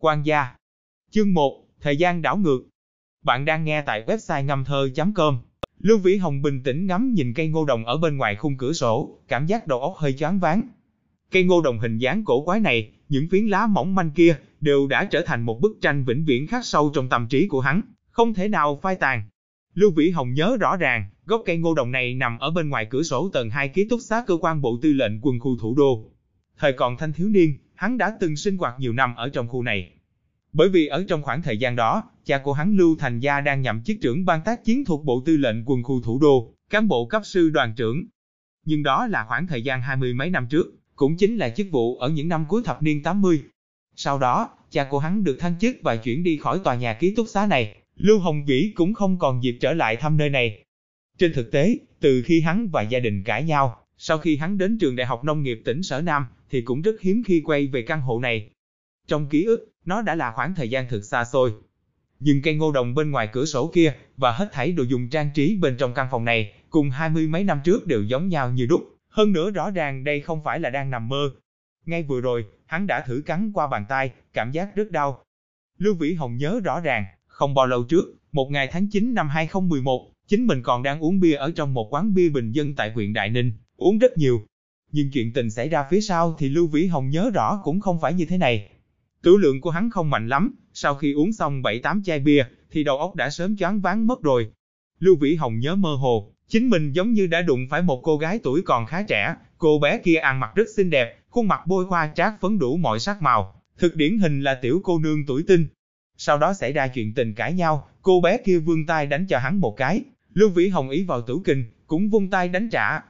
Quan gia. Chương 1, Thời gian đảo ngược. Bạn đang nghe tại website ngâm thơ.com. Lưu Vĩ Hồng bình tĩnh ngắm nhìn cây ngô đồng ở bên ngoài khung cửa sổ, cảm giác đầu óc hơi choáng váng. Cây ngô đồng hình dáng cổ quái này, những phiến lá mỏng manh kia, đều đã trở thành một bức tranh vĩnh viễn khắc sâu trong tâm trí của hắn, không thể nào phai tàn. Lưu Vĩ Hồng nhớ rõ ràng, gốc cây ngô đồng này nằm ở bên ngoài cửa sổ tầng 2 ký túc xá cơ quan bộ tư lệnh quân khu thủ đô. Thời còn thanh thiếu niên, hắn đã từng sinh hoạt nhiều năm ở trong khu này. Bởi vì ở trong khoảng thời gian đó, cha của hắn Lưu Thành Gia đang nhậm chức trưởng ban tác chiến thuộc Bộ Tư lệnh Quân khu Thủ đô, cán bộ cấp sư đoàn trưởng. Nhưng đó là khoảng thời gian hai mươi mấy năm trước, cũng chính là chức vụ ở những năm cuối thập niên 80. Sau đó, cha của hắn được thăng chức và chuyển đi khỏi tòa nhà ký túc xá này, Lưu Hồng Vĩ cũng không còn dịp trở lại thăm nơi này. Trên thực tế, từ khi hắn và gia đình cãi nhau, sau khi hắn đến trường Đại học Nông nghiệp tỉnh Sở Nam, thì cũng rất hiếm khi quay về căn hộ này. Trong ký ức, nó đã là khoảng thời gian thực xa xôi. Nhưng cây ngô đồng bên ngoài cửa sổ kia, và hết thảy đồ dùng trang trí bên trong căn phòng này, cùng hai mươi mấy năm trước đều giống nhau như đúc. Hơn nữa rõ ràng đây không phải là đang nằm mơ. Ngay vừa rồi, hắn đã thử cắn qua bàn tay, cảm giác rất đau. Lưu Vĩ Hồng nhớ rõ ràng, không bao lâu trước, một ngày tháng 9 năm 2011, chính mình còn đang uống bia ở trong một quán bia bình dân tại huyện Đại Ninh, uống rất nhiều. Nhưng chuyện tình xảy ra phía sau thì Lưu Vĩ Hồng nhớ rõ cũng không phải như thế này. Tử lượng của hắn không mạnh lắm, sau khi uống xong 7-8 chai bia, thì đầu óc đã sớm choáng váng mất rồi. Lưu Vĩ Hồng nhớ mơ hồ, chính mình giống như đã đụng phải một cô gái tuổi còn khá trẻ, cô bé kia ăn mặc rất xinh đẹp, khuôn mặt bôi hoa trát phấn đủ mọi sắc màu, thực điển hình là tiểu cô nương tuổi tinh. Sau đó xảy ra chuyện tình cãi nhau, cô bé kia vươn tay đánh cho hắn một cái, Lưu Vĩ Hồng ý vào tử kinh, cũng vung tay đánh trả.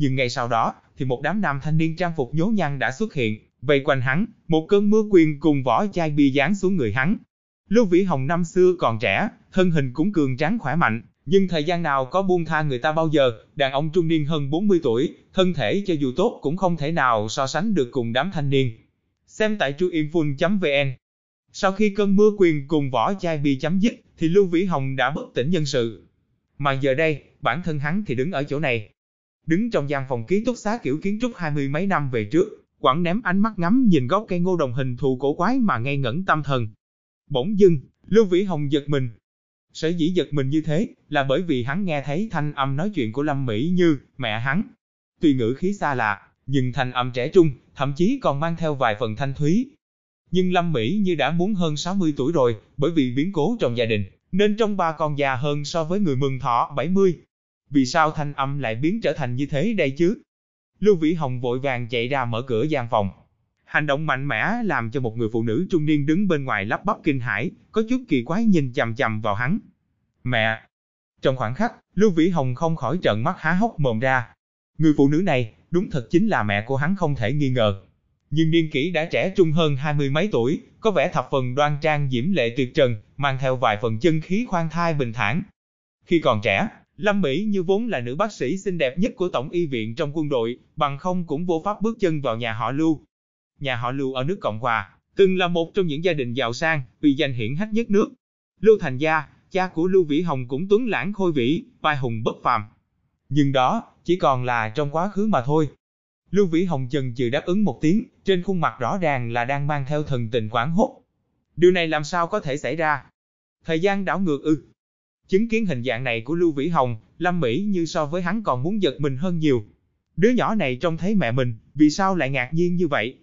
Nhưng ngay sau đó, thì một đám nam thanh niên trang phục nhố nhăng đã xuất hiện, vây quanh hắn, một cơn mưa quyền cùng vỏ chai bia giáng xuống người hắn. Lưu Vĩ Hồng năm xưa còn trẻ, thân hình cũng cường tráng khỏe mạnh, nhưng thời gian nào có buông tha người ta bao giờ, đàn ông trung niên hơn 40 tuổi, thân thể cho dù tốt cũng không thể nào so sánh được cùng đám thanh niên. Xem tại trueinfun.vn Sau khi cơn mưa quyền cùng vỏ chai bia chấm dứt, thì Lưu Vĩ Hồng đã bất tỉnh nhân sự. Mà giờ đây, bản thân hắn thì đứng ở chỗ này. Đứng trong gian phòng ký túc xá kiểu kiến trúc hai mươi mấy năm về trước, Quảng ném ánh mắt ngắm nhìn gốc cây ngô đồng hình thù cổ quái mà ngây ngẩn tâm thần. Bỗng dưng, Lưu Vĩ Hồng giật mình. Sở dĩ giật mình như thế là bởi vì hắn nghe thấy thanh âm nói chuyện của Lâm Mỹ Như, mẹ hắn. Tuy ngữ khí xa lạ, nhưng thanh âm trẻ trung, thậm chí còn mang theo vài phần thanh thúy. Nhưng Lâm Mỹ Như đã muốn hơn 60 tuổi rồi, bởi vì biến cố trong gia đình, nên trong ba con già hơn so với người mừng thọ 70. Vì sao thanh âm lại biến trở thành như thế đây chứ? Lưu Vĩ Hồng vội vàng chạy ra mở cửa gian phòng. Hành động mạnh mẽ làm cho một người phụ nữ trung niên đứng bên ngoài lắp bắp kinh hãi, có chút kỳ quái nhìn chằm chằm vào hắn. Mẹ! Trong khoảng khắc, Lưu Vĩ Hồng không khỏi trợn mắt há hốc mồm ra. Người phụ nữ này, đúng thật chính là mẹ của hắn không thể nghi ngờ. Nhưng niên kỷ đã trẻ trung hơn hai mươi mấy tuổi, có vẻ thập phần đoan trang diễm lệ tuyệt trần, mang theo vài phần chân khí khoan thai bình thản. Khi còn trẻ, Lâm Mỹ như vốn là nữ bác sĩ xinh đẹp nhất của Tổng y viện trong quân đội, bằng không cũng vô pháp bước chân vào nhà họ Lưu. Nhà họ Lưu ở nước Cộng Hòa, từng là một trong những gia đình giàu sang, vì danh hiển hách nhất nước. Lưu Thành Gia, cha của Lưu Vĩ Hồng cũng tuấn lãng khôi vĩ, vai hùng bất phàm. Nhưng đó, chỉ còn là trong quá khứ mà thôi. Lưu Vĩ Hồng chần chừ đáp ứng một tiếng, trên khuôn mặt rõ ràng là đang mang theo thần tình quảng hốt. Điều này làm sao có thể xảy ra? Thời gian đảo ngược ư? Chứng kiến hình dạng này của Lưu Vĩ Hồng, Lâm Mỹ như so với hắn còn muốn giật mình hơn nhiều. Đứa nhỏ này trông thấy mẹ mình, vì sao lại ngạc nhiên như vậy?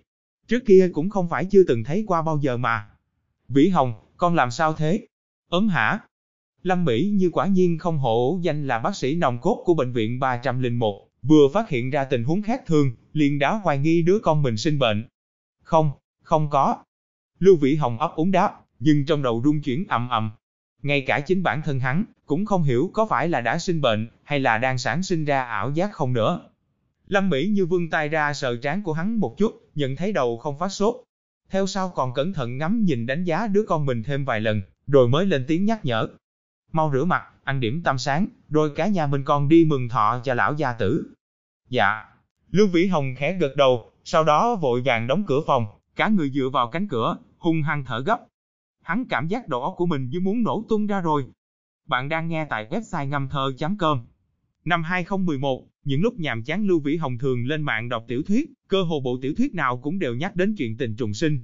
Trước kia cũng không phải chưa từng thấy qua bao giờ mà. Vĩ Hồng, con làm sao thế? Ấm hả? Lâm Mỹ như quả nhiên không hổ danh là bác sĩ nòng cốt của bệnh viện 301, vừa phát hiện ra tình huống khác thường, liền đã hoài nghi đứa con mình sinh bệnh. Không, không có. Lưu Vĩ Hồng ấp úng đáp, nhưng trong đầu rung chuyển ầm ầm, ngay cả chính bản thân hắn, cũng không hiểu có phải là đã sinh bệnh, hay là đang sản sinh ra ảo giác không nữa. Lâm Mỹ như vươn tay ra sờ trán của hắn một chút, nhận thấy đầu không phát sốt. Theo sau còn cẩn thận ngắm nhìn đánh giá đứa con mình thêm vài lần, rồi mới lên tiếng nhắc nhở. Mau rửa mặt, ăn điểm tâm sáng, rồi cả nhà mình còn đi mừng thọ cho lão gia tử. Dạ. Lưu Vĩ Hồng khẽ gật đầu, sau đó vội vàng đóng cửa phòng, cả người dựa vào cánh cửa, hung hăng thở gấp, hắn cảm giác đầu óc của mình như muốn nổ tung ra rồi. Bạn đang nghe tại website ngâm thơ.com. Năm 2011, những lúc nhàm chán Lưu Vĩ Hồng thường lên mạng đọc tiểu thuyết, cơ hồ bộ tiểu thuyết nào cũng đều nhắc đến chuyện tình trùng sinh.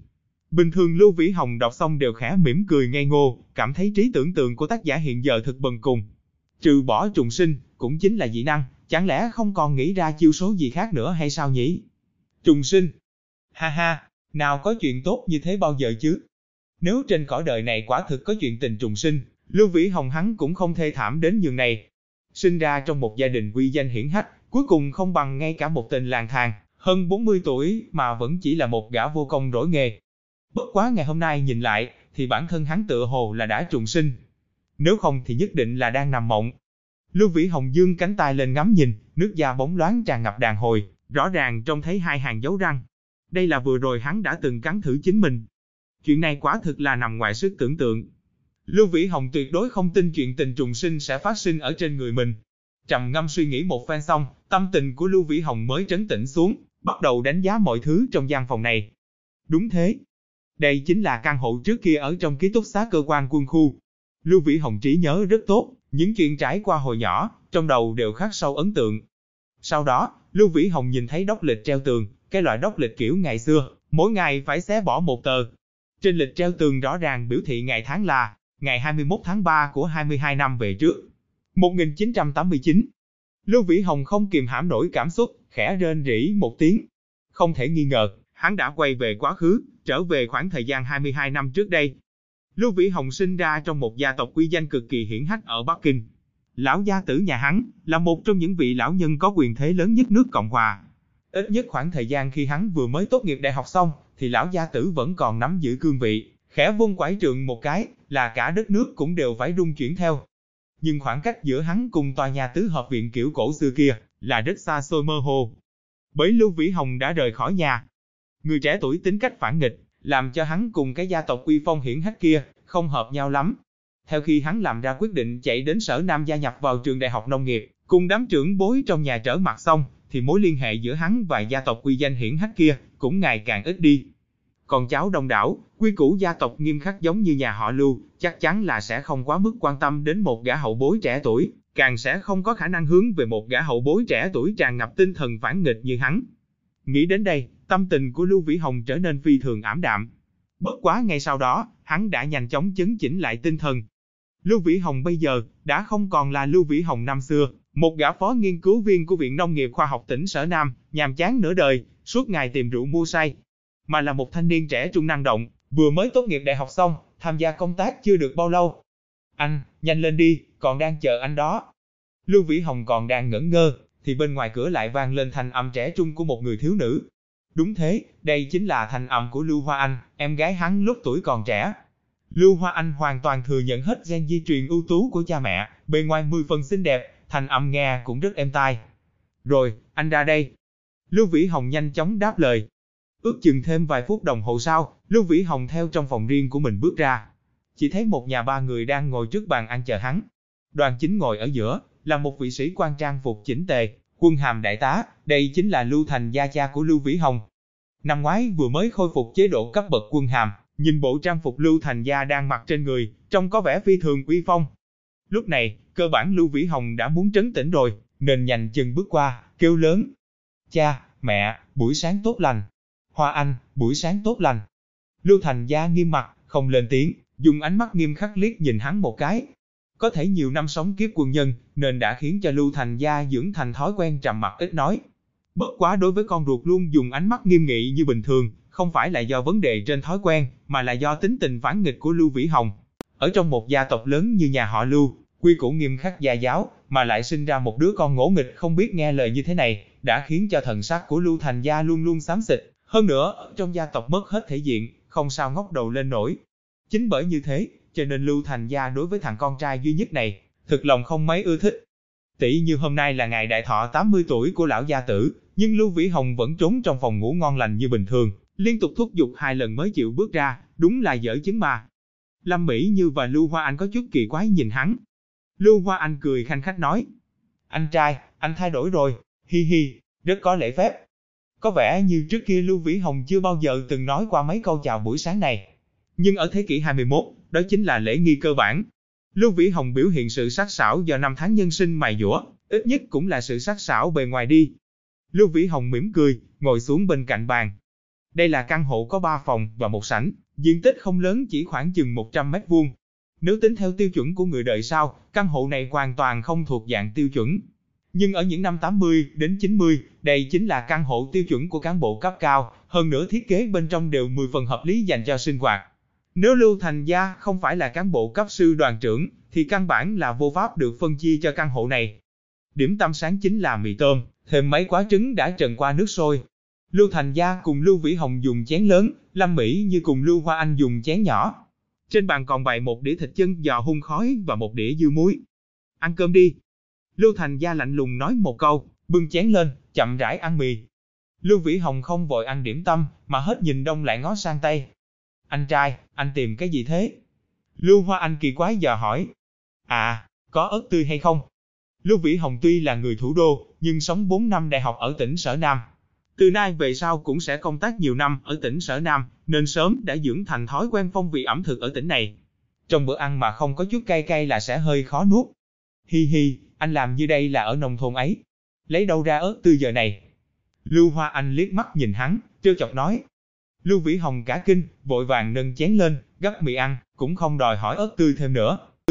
Bình thường Lưu Vĩ Hồng đọc xong đều khẽ mỉm cười ngây ngô, cảm thấy trí tưởng tượng của tác giả hiện giờ thật bần cùng. Trừ bỏ trùng sinh, cũng chính là dị năng, chẳng lẽ không còn nghĩ ra chiêu số gì khác nữa hay sao nhỉ? Trùng sinh. Ha ha, nào có chuyện tốt như thế bao giờ chứ? Nếu trên cõi đời này quả thực có chuyện tình trùng sinh, Lưu Vĩ Hồng hắn cũng không thê thảm đến nhường này. Sinh ra trong một gia đình quy danh hiển hách, cuối cùng không bằng ngay cả một tên làng thang, hơn 40 tuổi mà vẫn chỉ là một gã vô công rỗi nghề. Bất quá ngày hôm nay nhìn lại, thì bản thân hắn tựa hồ là đã trùng sinh. Nếu không thì nhất định là đang nằm mộng. Lưu Vĩ Hồng dương cánh tay lên ngắm nhìn, nước da bóng loáng tràn ngập đàn hồi, rõ ràng trông thấy hai hàng dấu răng. Đây là vừa rồi hắn đã từng cắn thử chính mình. Chuyện này quả thực là nằm ngoài sức tưởng tượng. Lưu Vĩ Hồng tuyệt đối không tin chuyện tình trùng sinh sẽ phát sinh ở trên người mình. Trầm ngâm suy nghĩ một phen xong, tâm tình của Lưu Vĩ Hồng mới trấn tĩnh xuống, bắt đầu đánh giá mọi thứ trong gian phòng này. Đúng thế. Đây chính là căn hộ trước kia ở trong ký túc xá cơ quan quân khu. Lưu Vĩ Hồng trí nhớ rất tốt, những chuyện trải qua hồi nhỏ, trong đầu đều khắc sâu ấn tượng. Sau đó, Lưu Vĩ Hồng nhìn thấy đốc lịch treo tường, cái loại đốc lịch kiểu ngày xưa, mỗi ngày phải xé bỏ một tờ. Trên lịch treo tường rõ ràng biểu thị ngày tháng là ngày 21 tháng 3 của 22 năm về trước. 1989. Lưu Vĩ Hồng không kìm hãm nổi cảm xúc, khẽ rên rỉ một tiếng. Không thể nghi ngờ, hắn đã quay về quá khứ, trở về khoảng thời gian 22 năm trước đây. Lưu Vĩ Hồng sinh ra trong một gia tộc quy danh cực kỳ hiển hách ở Bắc Kinh. Lão gia tử nhà hắn là một trong những vị lão nhân có quyền thế lớn nhất nước Cộng Hòa. Ít nhất khoảng thời gian khi hắn vừa mới tốt nghiệp đại học xong, thì lão gia tử vẫn còn nắm giữ cương vị, khẽ vung quải trường một cái, là cả đất nước cũng đều phải rung chuyển theo. Nhưng khoảng cách giữa hắn cùng tòa nhà tứ hợp viện kiểu cổ xưa kia, là rất xa xôi mơ hồ. Bấy Lưu Vĩ Hồng đã rời khỏi nhà. Người trẻ tuổi tính cách phản nghịch, làm cho hắn cùng cái gia tộc quy phong hiển hách kia, không hợp nhau lắm. Theo khi hắn làm ra quyết định chạy đến sở Nam gia nhập vào trường đại học nông nghiệp, cùng đám trưởng bối trong nhà trở mặt xong, thì mối liên hệ giữa hắn và gia tộc quy danh hiển hách kia cũng ngày càng ít đi. Còn cháu đông đảo, quy củ gia tộc nghiêm khắc giống như nhà họ Lưu, chắc chắn là sẽ không quá mức quan tâm đến một gã hậu bối trẻ tuổi, càng sẽ không có khả năng hướng về một gã hậu bối trẻ tuổi tràn ngập tinh thần phản nghịch như hắn. Nghĩ đến đây, tâm tình của Lưu Vĩ Hồng trở nên phi thường ảm đạm. Bất quá ngay sau đó, hắn đã nhanh chóng chấn chỉnh lại tinh thần. Lưu Vĩ Hồng bây giờ đã không còn là Lưu Vĩ Hồng năm xưa, một gã phó nghiên cứu viên của Viện Nông nghiệp Khoa học tỉnh Sở Nam, nhàm chán nửa đời, suốt ngày tìm rượu mua say, mà là một thanh niên trẻ trung năng động, vừa mới tốt nghiệp đại học xong, tham gia công tác chưa được bao lâu. Anh, nhanh lên đi, còn đang chờ anh đó. Lưu Vĩ Hồng còn đang ngẩn ngơ, thì bên ngoài cửa lại vang lên thanh âm trẻ trung của một người thiếu nữ. Đúng thế, đây chính là thanh âm của Lưu Hoa Anh, em gái hắn lúc tuổi còn trẻ. Lưu Hoa Anh hoàn toàn thừa nhận hết gen di truyền ưu tú của cha mẹ, bề ngoài mười phần xinh đẹp, thanh âm nghe cũng rất êm tai. Rồi, anh ra đây. Lưu Vĩ Hồng nhanh chóng đáp lời. Ước chừng thêm vài phút đồng hồ sau, Lưu Vĩ Hồng theo trong phòng riêng của mình bước ra. Chỉ thấy một nhà ba người đang ngồi trước bàn ăn chờ hắn. Đoàn chính ngồi ở giữa, là một vị sĩ quan trang phục chỉnh tề, quân hàm đại tá, đây chính là Lưu Thành gia cha của Lưu Vĩ Hồng. Năm ngoái vừa mới khôi phục chế độ cấp bậc quân hàm, nhìn bộ trang phục Lưu Thành gia đang mặc trên người, trông có vẻ phi thường uy phong. Lúc này, cơ bản Lưu Vĩ Hồng đã muốn trấn tĩnh rồi, nên nhanh chân bước qua, kêu lớn. Cha, mẹ, buổi sáng tốt lành. Hoa Anh, buổi sáng tốt lành. Lưu Thành gia nghiêm mặt, không lên tiếng, dùng ánh mắt nghiêm khắc liếc nhìn hắn một cái. Có thể nhiều năm sống kiếp quân nhân, nên đã khiến cho Lưu Thành gia dưỡng thành thói quen trầm mặc ít nói. Bất quá đối với con ruột luôn dùng ánh mắt nghiêm nghị như bình thường, không phải là do vấn đề trên thói quen, mà là do tính tình phản nghịch của Lưu Vĩ Hồng. Ở trong một gia tộc lớn như nhà họ Lưu, quy củ nghiêm khắc gia giáo, mà lại sinh ra một đứa con ngỗ nghịch không biết nghe lời như thế này, đã khiến cho thần sắc của Lưu Thành gia luôn luôn xám xịt. Hơn nữa, trong gia tộc mất hết thể diện, không sao ngóc đầu lên nổi. Chính bởi như thế, cho nên Lưu Thành gia đối với thằng con trai duy nhất này, thực lòng không mấy ưa thích. Tỷ như hôm nay là ngày đại thọ 80 tuổi của lão gia tử, nhưng Lưu Vĩ Hồng vẫn trốn trong phòng ngủ ngon lành như bình thường, liên tục thúc giục hai lần mới chịu bước ra, đúng là dở chứng mà. Lâm Mỹ Như và Lưu Hoa Anh có chút kỳ quái nhìn hắn. Lưu Hoa Anh cười khanh khách nói, anh trai, anh thay đổi rồi, hi hi, rất có lễ phép. Có vẻ như trước kia Lưu Vĩ Hồng chưa bao giờ từng nói qua mấy câu chào buổi sáng này. Nhưng ở thế kỷ 21, đó chính là lễ nghi cơ bản. Lưu Vĩ Hồng biểu hiện sự sắc sảo do năm tháng nhân sinh mài dũa, ít nhất cũng là sự sắc sảo bề ngoài đi. Lưu Vĩ Hồng mỉm cười, ngồi xuống bên cạnh bàn. Đây là căn hộ có 3 phòng và một sảnh, Diện tích không lớn chỉ khoảng chừng 100 mét vuông. Nếu tính theo tiêu chuẩn của người đời sau, căn hộ này hoàn toàn không thuộc dạng tiêu chuẩn. Nhưng ở những năm 80 đến 90, đây chính là căn hộ tiêu chuẩn của cán bộ cấp cao, hơn nữa thiết kế bên trong đều 10 phần hợp lý dành cho sinh hoạt. Nếu Lưu Thành Gia không phải là cán bộ cấp sư đoàn trưởng, thì căn bản là vô pháp được phân chia cho căn hộ này. Điểm tâm sáng chính là mì tôm, thêm mấy quả trứng đã trần qua nước sôi. Lưu Thành Gia cùng Lưu Vĩ Hồng dùng chén lớn, Lâm Mỹ như cùng Lưu Hoa Anh dùng chén nhỏ. Trên bàn còn bày một đĩa thịt chân giò hun khói và một đĩa dưa muối. Ăn cơm đi. Lưu Thành Gia lạnh lùng nói một câu, bưng chén lên, chậm rãi ăn mì. Lưu Vĩ Hồng không vội ăn điểm tâm, mà hết nhìn đông lại ngó sang Tây. Anh trai, anh tìm cái gì thế? Lưu Hoa Anh kỳ quái dò hỏi. À, có ớt tươi hay không? Lưu Vĩ Hồng tuy là người thủ đô, nhưng sống 4 năm đại học ở tỉnh Sở Nam. Từ nay về sau cũng sẽ công tác nhiều năm ở tỉnh Sở Nam, nên sớm đã dưỡng thành thói quen phong vị ẩm thực ở tỉnh này. Trong bữa ăn mà không có chút cay cay là sẽ hơi khó nuốt. Hi hi, anh làm như đây là ở nông thôn ấy. Lấy đâu ra ớt tươi giờ này? Lưu Hoa Anh liếc mắt nhìn hắn, trêu chọc nói. Lưu Vĩ Hồng cả kinh, vội vàng nâng chén lên, gấp mì ăn, cũng không đòi hỏi ớt tươi thêm nữa.